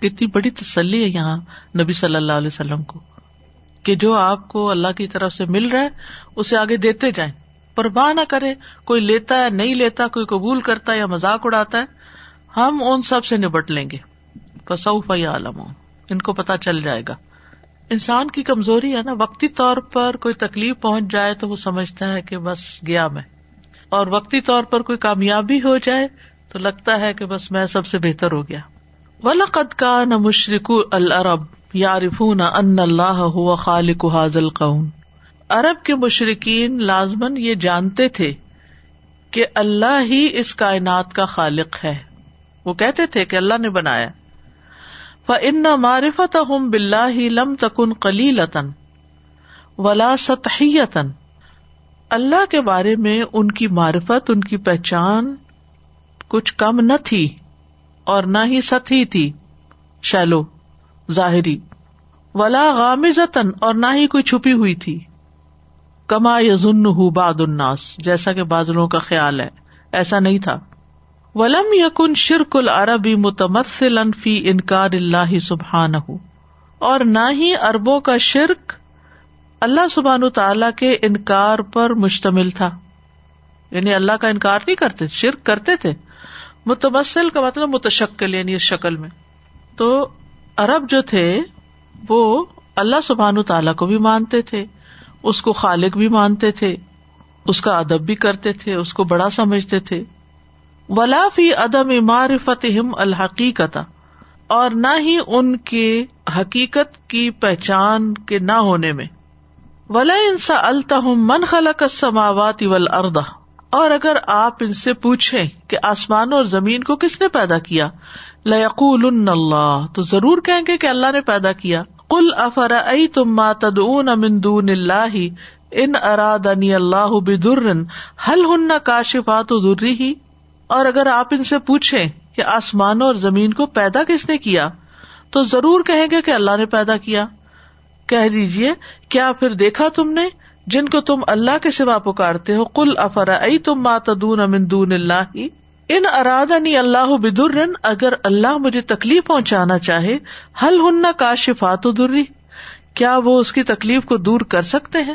کتنی بڑی تسلی ہے یہاں نبی صلی اللہ علیہ وسلم کو، کہ جو آپ کو اللہ کی طرف سے مل رہا ہے، اسے آگے دیتے جائیں۔ پرواہ نہ کرے، کوئی لیتا ہے، نہیں لیتا، کوئی قبول کرتا ہے یا مذاق اڑاتا ہے، ہم ان سب سے نبٹ لیں گے۔ فصوف یا عالم ان کو پتا چل جائے گا۔ انسان کی کمزوری ہے نا، وقتی طور پر کوئی تکلیف پہنچ جائے تو وہ سمجھتا ہے کہ بس گیا میں۔ اور وقتی طور پر کوئی کامیابی ہو جائے تو لگتا ہے کہ بس میں سب سے بہتر ہو گیا۔ ولقد کا نہ مشرق العرب یارف ان اللہ ہوا خالق حاضل قون ارب کے مشرقین لازمن یہ جانتے تھے کہ اللہ ہی اس کائنات کا خالق ہے۔ وہ کہتے تھے کہ اللہ نے بنایا۔ و ان معرفت ہم بلّہ لم تکن قلیلتن ولا سطحیتن اللہ کے بارے میں ان کی معرفت، ان کی پہچان کچھ کم نہ تھی۔ اور نہ ہی سطحی تھی، شیلو، ظاہری۔ ولا غامزتن اور نہ ہی کوئی چھپی ہوئی تھی۔ کما یزن باد الناس، جیسا کہ بادلوں کا خیال ہے، ایسا نہیں تھا۔ ولم یقن شرک العربی متمثل فی انکار اللہ سبحان اور نہ ہی اربوں کا شرک اللہ سبحان تعالی کے انکار پر مشتمل تھا۔ یعنی اللہ کا انکار نہیں کرتے، شرک کرتے تھے۔ متمسل کا مطلب متشکل یعنی اس شکل میں۔ تو ارب جو تھے، وہ اللہ سبحان تعالیٰ کو بھی مانتے تھے، اس کو خالق بھی مانتے تھے، اس کا ادب بھی کرتے تھے، اس کو بڑا سمجھتے تھے۔ ولافی ادم معرفت ہم الحقیقت اور نہ ہی ان کے حقیقت کی پہچان کے نہ ہونے میں۔ ولا انسا التہم من خلق السماوات والارض اور اگر آپ ان سے پوچھیں کہ آسمان اور زمین کو کس نے پیدا کیا لقول اللہ تو ضرور کہیں گے کہ اللہ نے پیدا کیا۔ کل افر تم ماتدون امن اللہ ان ارادنی اللہ بدر حل ہن کاشفات دری ہی اور اگر آپ ان سے پوچھیں کہ آسمانوں اور زمین کو پیدا کس نے کیا، تو ضرور کہیں گے کہ اللہ نے پیدا کیا۔ کہہ دیجیے کیا پھر دیکھا تم نے؟ جن کو تم اللہ کے سوا پکارتے ہو کل افرا تم ماتدون امندون اللہ؟ ان ارادنی اللہ بدر اگر اللہ مجھے تکلیف پہنچانا چاہے حل ہن کا شفات دری کیا وہ اس کی تکلیف کو دور کر سکتے ہیں؟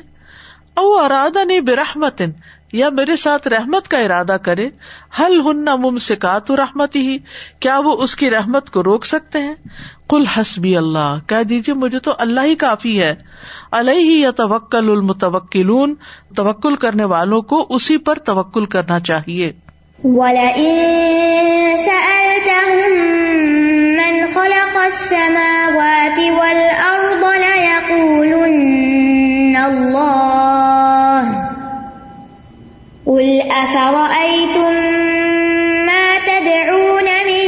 او ارادنی برحمت یا میرے ساتھ رحمت کا ارادہ کرے حل ہن ممسکات رحمت ہی؟ کیا وہ اس کی رحمت کو روک سکتے ہیں؟ کل حسبی اللہ، کہہ دیجیے مجھے تو اللہ ہی کافی ہے۔ اللہ یا توکل المتوکلون، توکل کرنے والوں کو اسی پر توکل کرنا چاہیے۔ وَلَئِن سَأَلْتَهُم مَّنْ خَلَقَ السَّمَاوَاتِ وَالْأَرْضَ لَيَقُولُنَّ اللَّهُ قُلْ أَفَرَأَيْتُم مَّا تَدْعُونَ مِن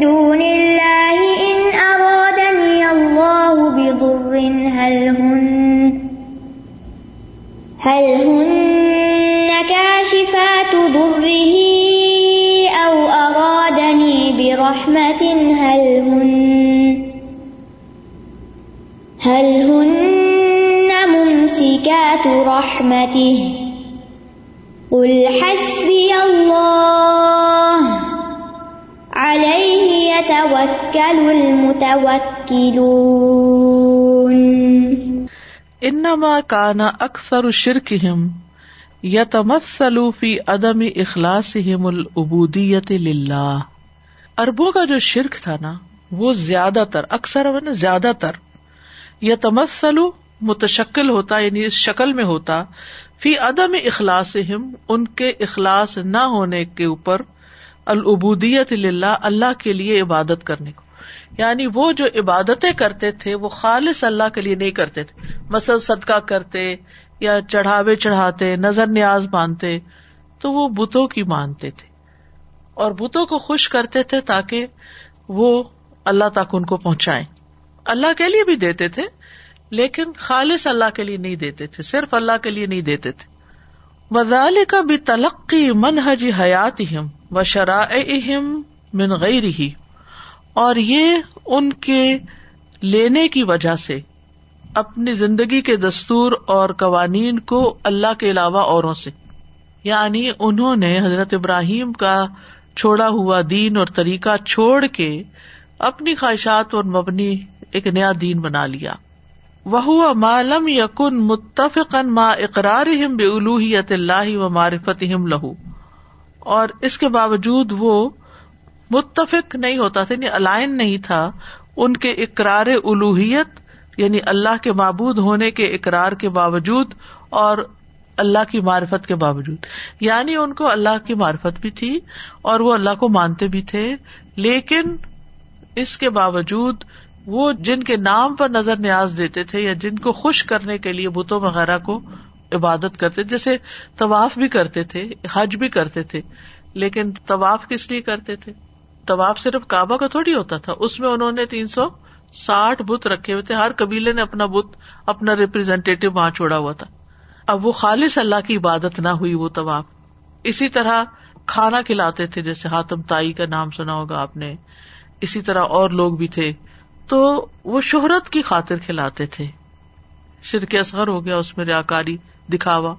دُونِ اللَّهِ إِنْ أَرَادَنِيَ اللَّهُ بِضُرٍّ هَلْ هُنَّ كَاشِفَاتُ ضُرِّهِ أَوْ أَرَادَنِي بِرَحْمَةٍ هَلْ هُنَّ مُمْسِكَاتُ رَحْمَتِهِ قُلْ حَسْبِيَ اللَّهُ. عَلَيْهِ يَتَوَكَّلُ الْمُتَوَكِّلُونَ. انما کانا اکثر شرکہم یتمثل فی عدم اخلاصہم العبودیت للہ. اربوں کا جو شرک تھا نا، وہ زیادہ تر، اکثر زیادہ تر یتمثل متشکل ہوتا یعنی اس شکل میں ہوتا فی عدم اخلاص ان کے اخلاص نہ ہونے کے اوپر العبودیت للہ، اللہ کے لیے عبادت کرنے کو۔ یعنی وہ جو عبادتیں کرتے تھے، وہ خالص اللہ کے لیے نہیں کرتے تھے۔ مسل صدقہ کرتے یا چڑھاوے چڑھاتے، نظر نیاز مانتے، تو وہ بتوں کی مانتے تھے۔ اور بتوں کو خوش کرتے تھے تاکہ وہ اللہ تک ان کو پہنچائے اللہ کے لیے بھی دیتے تھے لیکن خالص اللہ کے لیے نہیں دیتے تھے، صرف اللہ کے لیے نہیں دیتے تھے۔ وزال کا بھی تلقی منہج حیات و شرائم من غیر ہی اور یہ ان کے لینے کی وجہ سے اپنی زندگی کے دستور اور قوانین کو اللہ کے علاوہ اوروں سے۔ یعنی انہوں نے حضرت ابراہیم کا چھوڑا ہوا دین اور طریقہ چھوڑ کے اپنی خواہشات اور مبنی ایک نیا دین بنا لیا۔ وہ معلوم یقن متفق ما اقرار بے الوحیت اللہ و معرفت لہو اور اس کے باوجود وہ متفق نہیں ہوتا تھا یعنی الائن نہیں تھا ان کے اقرار الوحیت یعنی اللہ کے معبود ہونے کے اقرار کے باوجود اور اللہ کی معرفت کے باوجود۔ یعنی ان کو اللہ کی معرفت بھی تھی اور وہ اللہ کو مانتے بھی تھے، لیکن اس کے باوجود وہ جن کے نام پر نظر نیاز دیتے تھے یا جن کو خوش کرنے کے لیے بتوں وغیرہ کو عبادت کرتے جیسے طواف بھی کرتے تھے، حج بھی کرتے تھے، لیکن طواف کس لیے کرتے تھے؟ طواف صرف کعبہ کا تھوڑی ہوتا تھا، اس میں انہوں نے تین سو ساٹھ بت رکھے ہوئے تھے، ہر قبیلے نے اپنا بت، اپنا ریپرزینٹیو وہاں چھوڑا ہوا تھا۔ اب وہ خالص اللہ کی عبادت نہ ہوئی وہ طواف۔ اسی طرح کھانا کھلاتے تھے، جیسے ہاتم تائی کا نام سنا ہوگا آپ نے۔ اسی طرح اور لوگ بھی تھے۔ تو وہ شہرت کی خاطر کھلاتے تھے۔ شرک اصغر ہو گیا، اس میں ریا کاری دکھاوا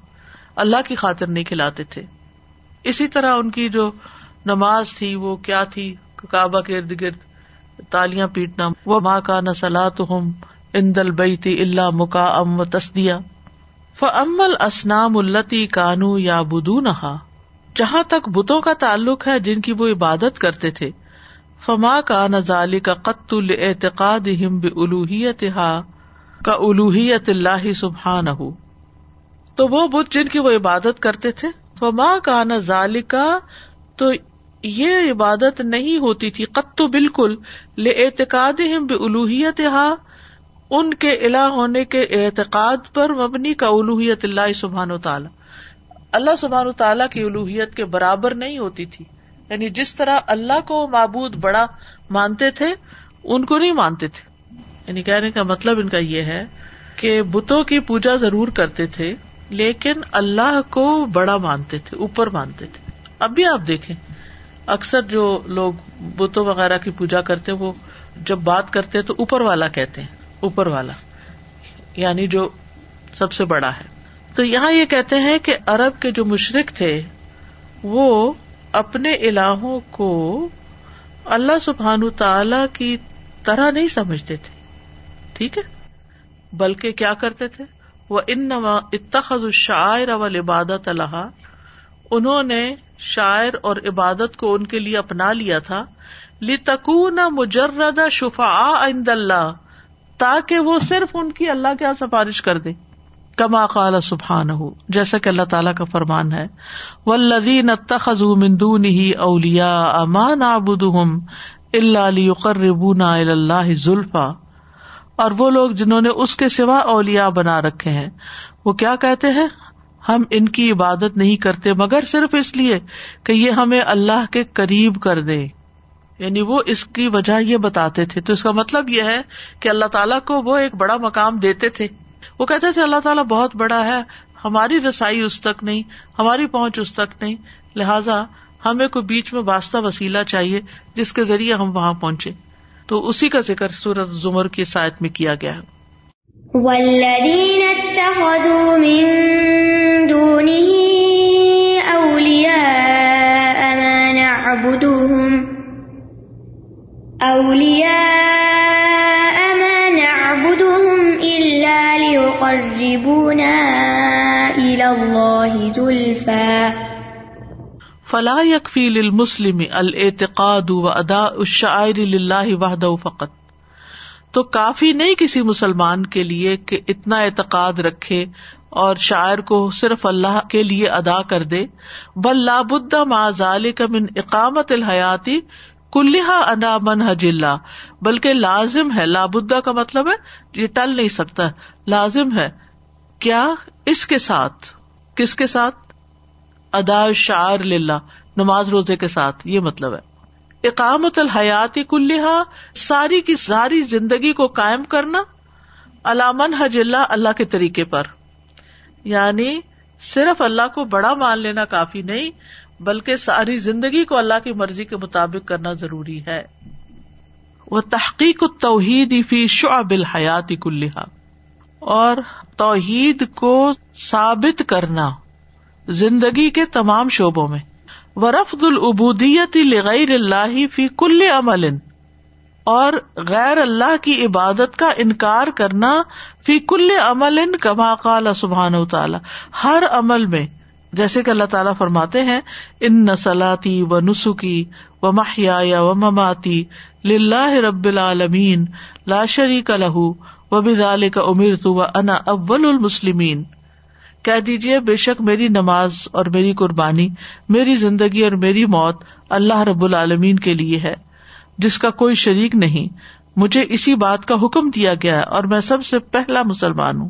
اللہ کی خاطر نہیں کھلاتے تھے۔ اسی طرح ان کی جو نماز تھی، وہ کیا تھی؟ کعبہ کے ارد گرد تالیاں پیٹنا۔ وہ ماں کا نسلا تو ہم ان دل بئی تھی اللہ مکا ام و تسدیا فمل اسنام التی کانو یا بدو نہا جہاں تک بتوں کا تعلق ہے، جن کی وہ عبادت کرتے تھے فما کا نزالی کا قطل اعتقاد ہم بلوحیت ہا کا الوحیت اللہ سبحان ہو تو وہ بت جن کی وہ عبادت کرتے تھے، فما کا نزالی کا تو یہ عبادت نہیں ہوتی تھی، قط بالکل لے اعتقاد الوحیت ہا ان کے الہ ہونے کے اعتقاد پر مبنی کا الوحیت اللہ سبحان و تعالیٰ اللہ سبحان و تعالیٰ کی الوحیت کے برابر نہیں ہوتی تھی۔ یعنی جس طرح اللہ کو معبود بڑا مانتے تھے، ان کو نہیں مانتے تھے۔ یعنی کہنے کا مطلب ان کا یہ ہے کہ بتوں کی پوجا ضرور کرتے تھے، لیکن اللہ کو بڑا مانتے تھے، اوپر مانتے تھے۔ اب بھی آپ دیکھیں، اکثر جو لوگ بتوں وغیرہ کی پوجا کرتے وہ جب بات کرتے تو اوپر والا کہتے ہیں، اوپر والا۔ یعنی جو سب سے بڑا ہے۔ تو یہاں یہ کہتے ہیں کہ ارب کے جو مشرق تھے، وہ اپنے الہوں کو اللہ سبحان تعالی کی طرح نہیں سمجھتے تھے۔ ٹھیک ہے؟ بلکہ کیا کرتے تھے؟ وہ ان اتخذ الشاعر اول عبادت اللہ انہوں نے شاعر اور عبادت کو ان کے لیے اپنا لیا تھا۔ لتکون مجرد شفا عند اللہ تاکہ وہ صرف ان کی اللہ کیا سفارش کر دے کما قال سبحان ہو جیسا کہ اللہ تعالیٰ کا فرمان ہے ولدین اتخذ من دونه اولیاء اما نعبدهم الا ليقربونا الى الله زلفا اور وہ لوگ جنہوں نے اس کے سوا اولیا بنا رکھے ہیں، وہ کیا کہتے ہیں؟ ہم ان کی عبادت نہیں کرتے، مگر صرف اس لیے کہ یہ ہمیں اللہ کے قریب کر دے یعنی وہ اس کی وجہ یہ بتاتے تھے۔ تو اس کا مطلب یہ ہے کہ اللہ تعالیٰ کو وہ ایک بڑا مقام دیتے تھے۔ وہ کہتے تھے، اللہ تعالیٰ بہت بڑا ہے، ہماری رسائی اس تک نہیں، ہماری پہنچ اس تک نہیں، لہذا ہمیں کوئی بیچ میں واسطہ وسیلہ چاہیے جس کے ذریعے ہم وہاں پہنچے تو اسی کا ذکر سورت زمر کی سائت میں کیا گیا ہے۔ والذين اتخذوا من دونه أولياء ما نعبدهم أولياء إلا ليقربونا إلى الله زلفا. فلا يكفي للمسلم الاعتقاد واداء الشعائر لله وحده فقط. تو کافی نہیں کسی مسلمان کے لیے کہ اتنا اعتقاد رکھے اور شاعر کو صرف اللہ کے لیے ادا کر دے. بل لابدا معذال کا من اقامت الحیاتی کلحا انا من حج اللہ، بلکہ لازم ہے لابدا کا مطلب ہے، یہ ٹل نہیں سکتا، لازم ہے۔ کیا؟ اس کے ساتھ۔ کس کے ساتھ؟ ادا شاعر للہ، نماز روزے کے ساتھ، یہ مطلب ہے۔ اقامت الحیات کلحا ساری کی ساری زندگی کو قائم کرنا علامن حج اللہ اللہ کے طریقے پر۔ یعنی صرف اللہ کو بڑا مان لینا کافی نہیں بلکہ ساری زندگی کو اللہ کی مرضی کے مطابق کرنا ضروری ہے۔ وہ تحقیق توحید فی شعب الحیات کلحا اور توحید کو ثابت کرنا زندگی کے تمام شعبوں میں۔ ورفد العبودیت لغیر اللہ فی کل عمل۔ اور غیر اللہ کی عبادت کا انکار کرنا فی کل عمل کما قال سبحان تعالی۔ ہر عمل میں جیسے کہ اللہ تعالیٰ فرماتے ہیں ان نسلاتی و نسخی و محیا و مماتی لاہ رب العالمین لا شریک لہ و بدال کا امیر تو انا اول المسلمین کہہ دیجیے بے شک میری نماز اور میری قربانی، میری زندگی اور میری موت اللہ رب العالمین کے لیے ہے، جس کا کوئی شریک نہیں۔ مجھے اسی بات کا حکم دیا گیا ہے اور میں سب سے پہلا مسلمان ہوں۔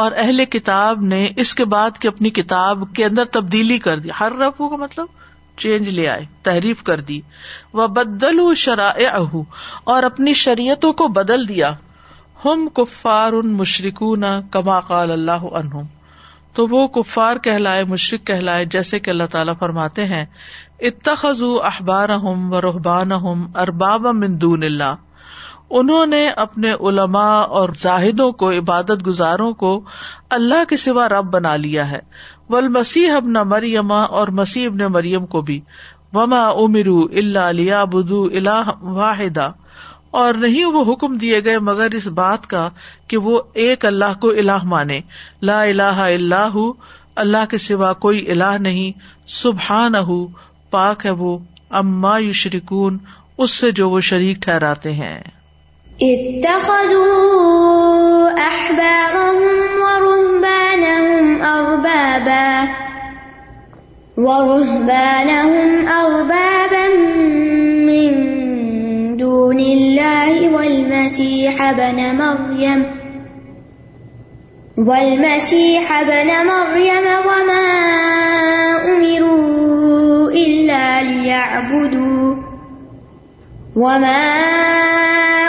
اور اہل کتاب نے اس کے بعد کہ اپنی کتاب کے اندر تبدیلی کر دی۔ ہر رفو کا مطلب چینج لے آئے، تحریف کر دی۔ وہ بدل شرائع اور اپنی شریعتوں کو بدل دیا۔ ہم کفار ان مشرقون کما قال اللہ عنہم۔ تو وہ کفار کہلائے مشرق کہلائے، جیسے کہ اللہ تعالیٰ فرماتے ہیں۔ اتخذ احبار ہم و رحبان ہم ارباب مندون اللہ۔ انہوں نے اپنے علماء اور زاہدوں کو، عبادت گزاروں کو اللہ کے سوا رب بنا لیا ہے۔ ول مسیح ابن مریما اور مسیح ابن مریم کو بھی۔ وما امرو اللہ علیہ بدو اللہ واحدہ۔ اور نہیں وہ حکم دیے گئے مگر اس بات کا کہ وہ ایک اللہ کو اللہ مانے۔ لا الہ اللہ اللہ کے سوا کوئی اللہ نہیں۔ سبحان پاک ہے وہ۔ اما یشرکون، اس سے جو وہ شریک ٹھہراتے ہیں۔ اتخذوا احبارهم ورهبانهم اربابا ورهبانهم أربابا من دون الله والمسيح ابن مريم والمسيح ابن مريم وما أمروا إلا ليعبدوا وما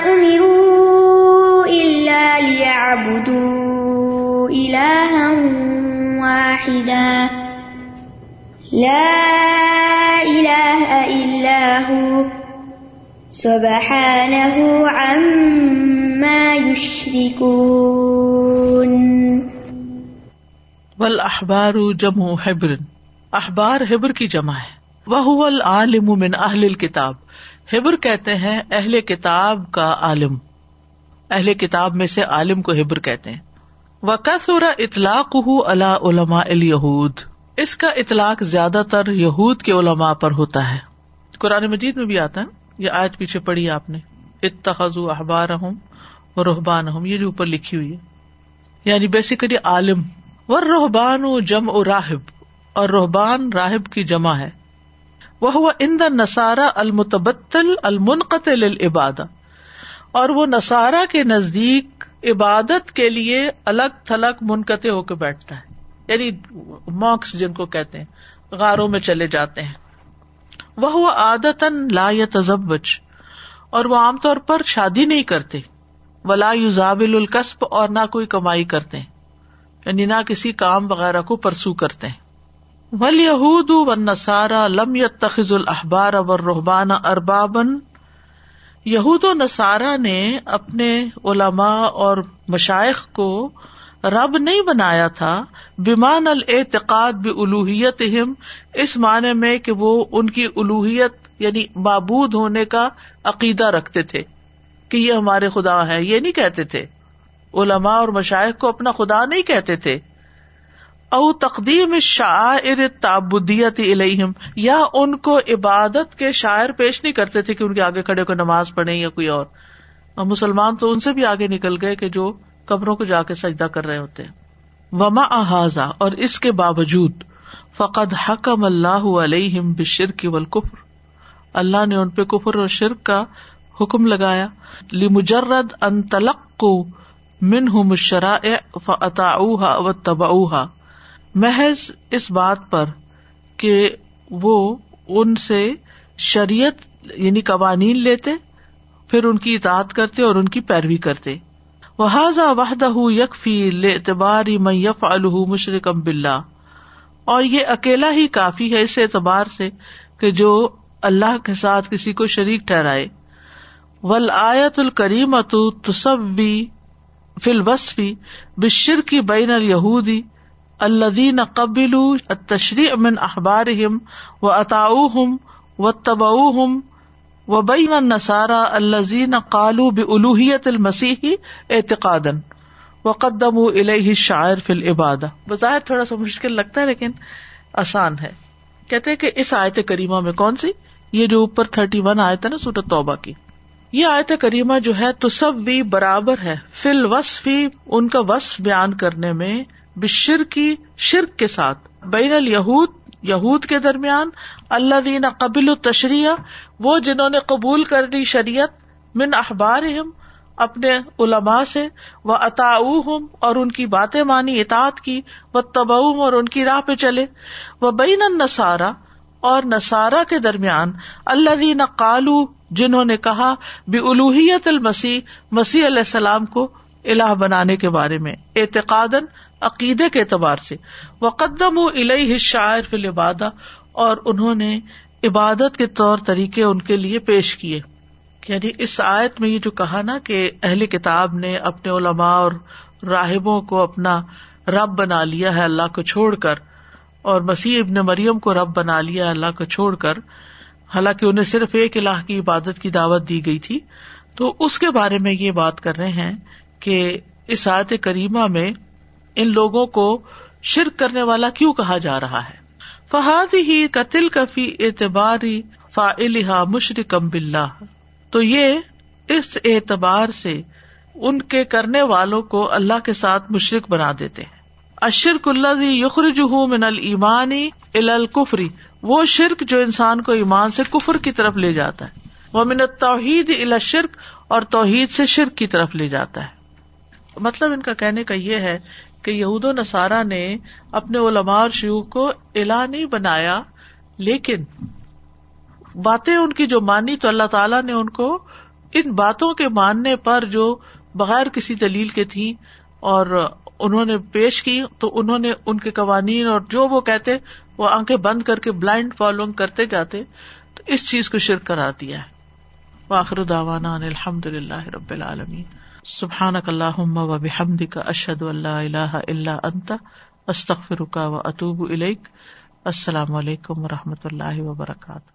أمروا إلا ليعبدوا إلها واحدا لا إله إلا هو سبحانه عما يشركون والاحبار جمع حبر، احبار حبر کی جمع ہے۔ وہ العالم من اہل الکتاب حبر کہتے ہیں اہل کتاب کا عالم۔ اہل کتاب میں سے عالم کو حبر کہتے ہیں۔ وہ کثر اطلاق اللہ علماء الہود اس کا اطلاق زیادہ تر یہود کے علماء پر ہوتا ہے۔ قرآن مجید میں بھی آتا ہے یہ آج پیچھے پڑھی آپ نے۔ اتخذ احبار ہوں اور رحبان ہوں یہ جو اوپر لکھی ہوئی ہے۔ یعنی بیسیکلی عالم۔ و رحبان جم و راہب اور رحبان راہب کی جمع ہے۔ وہ اند نسارا المتبتل المنقطع عباد اور وہ نسارا کے نزدیک عبادت کے لیے الگ تھلگ منقطع ہو کے بیٹھتا ہے۔ یعنی ماکس جن کو کہتے ہیں، غاروں میں چلے جاتے ہیں۔ وہ عادت لا یا تزبچ اور وہ عام طور پر شادی نہیں کرتے۔ ولا یوزابل القسب اور نہ کوئی کمائی کرتے۔ یعنی نہ کسی کام وغیرہ کو پرسو کرتے۔ ہیں ول یہود و نسارا لم تخذ الحبار اب رحبان اربابن یہود و نسارا نے اپنے علماء اور مشائق کو رب نہیں بنایا تھا بیمان العتقاد بھی الوحیت اس معنی میں کہ وہ ان کی الوحیت یعنی معبود ہونے کا عقیدہ رکھتے تھے کہ یہ ہمارے خدا ہے یہ نہیں کہتے تھے۔ علماء اور مشائق کو اپنا خدا نہیں کہتے تھے۔ او تقدیم شاعر تابدیت الہم یا ان کو عبادت کے شاعر پیش نہیں کرتے تھے کہ ان کے آگے کھڑے کو نماز پڑھے یا کوئی اور۔ مسلمان تو ان سے بھی آگے نکل گئے کہ جو قبروں کو جا کے سجدہ کر رہے ہوتے وما احاذا اور اس کے باوجود، فقد حکم اللہ علیہم بشر کی ولکفر اللہ نے ان پہ کفر اور شرک کا حکم لگایا۔ لی مجرد ان تلق من ہوں شرا فتا و تبا محض اس بات پر کہ وہ ان سے شریعت یعنی قوانین لیتے، پھر ان کی اطاعت کرتے اور ان کی پیروی کرتے۔ وحضا وحدہ یکفی اعتباری میں یف الح مشرقم بلّہ اور یہ اکیلا ہی کافی ہے اس اعتبار سے کہ جو اللہ کے ساتھ کسی کو شریک ٹھہرائے۔ ول آیت الکریم تصوی فل وصفی بشر کی بین الہودی الدین قبل تشریح امن اخبار و اطاؤ ہم و تبا ہم و بین نسارا الزین قالو بلوحیت المسیحی اعتقاد و قدم الہ شاعر فل عبادہ بظاہر تھوڑا سا مشکل لگتا ہے لیکن آسان ہے۔ کہتے کہ اس آیت کریمہ میں کون سی؟ یہ جو اوپر تھرٹی ون آئے تھا نا سورت توبہ کی۔ یہ آیت کریمہ جو ہے تو سب بھی برابر ہے۔ فل وصفی ان کا وصف بیان کرنے میں بشر کی شرک کے ساتھ۔ بین الہود یہود کے درمیان اللہ دین قبل و تشریح وہ جنہوں نے قبول کر لی شریعت، من اخبار اپنے علماء سے وہ اتا اور ان کی باتیں مانی اطاط کی وہ تبا اور ان کی راہ پہ چلے۔ وہ بین نسارا اور نسارا کے درمیان اللہ دین قالو جنہوں نے کہا بے الوحیت المسیح، مسیح علیہ السلام کو الہ بنانے کے بارے میں اعتقاد عقیدے کے اعتبار سے۔ وہ قدم الہ شاعر فل عبادہ اور انہوں نے عبادت کے طور طریقے ان کے لیے پیش کیے۔ یعنی اس آیت میں یہ جو کہا نا کہ اہل کتاب نے اپنے علماء اور راہبوں کو اپنا رب بنا لیا ہے اللہ کو چھوڑ کر، اور مسیح ابن مریم کو رب بنا لیا اللہ کو چھوڑ کر، حالانکہ انہیں صرف ایک الہ کی عبادت کی دعوت دی گئی تھی۔ تو اس کے بارے میں یہ بات کر رہے ہیں کہ اس آیت کریمہ میں ان لوگوں کو شرک کرنے والا کیوں کہا جا رہا ہے؟ فہاد ہی قتل کفی اعتباری فا مشرقم بلّہ تو یہ اس اعتبار سے ان کے کرنے والوں کو اللہ کے ساتھ مشرق بنا دیتے ہیں۔ اشرک اللہ یخرج من المانی الکفری وہ شرک جو انسان کو ایمان سے کفر کی طرف لے جاتا ہے۔ وہ من توحید الا شرک اور توحید سے شرک کی طرف لے جاتا ہے۔ مطلب ان کا کہنے کا یہ ہے کہ یہود و نصارہ نے اپنے علماء اور شیوخ کو الا نہیں بنایا، لیکن باتیں ان کی جو مانی تو اللہ تعالیٰ نے ان کو ان باتوں کے ماننے پر جو بغیر کسی دلیل کے تھی اور انہوں نے پیش کی، تو انہوں نے ان کے قوانین اور جو وہ کہتے، وہ آنکھیں بند کر کے بلائنڈ فالوئنگ کرتے جاتے، تو اس چیز کو شرک کرا دیا ہے۔ واخر داوانا الحمد للہ رب العالمین۔ سبحان اللہ و بحمد کا اشد اللہ اللہ اللہ انت استخر کا و اطوب السلام علیکم و رحمۃ اللہ وبرکاتہ۔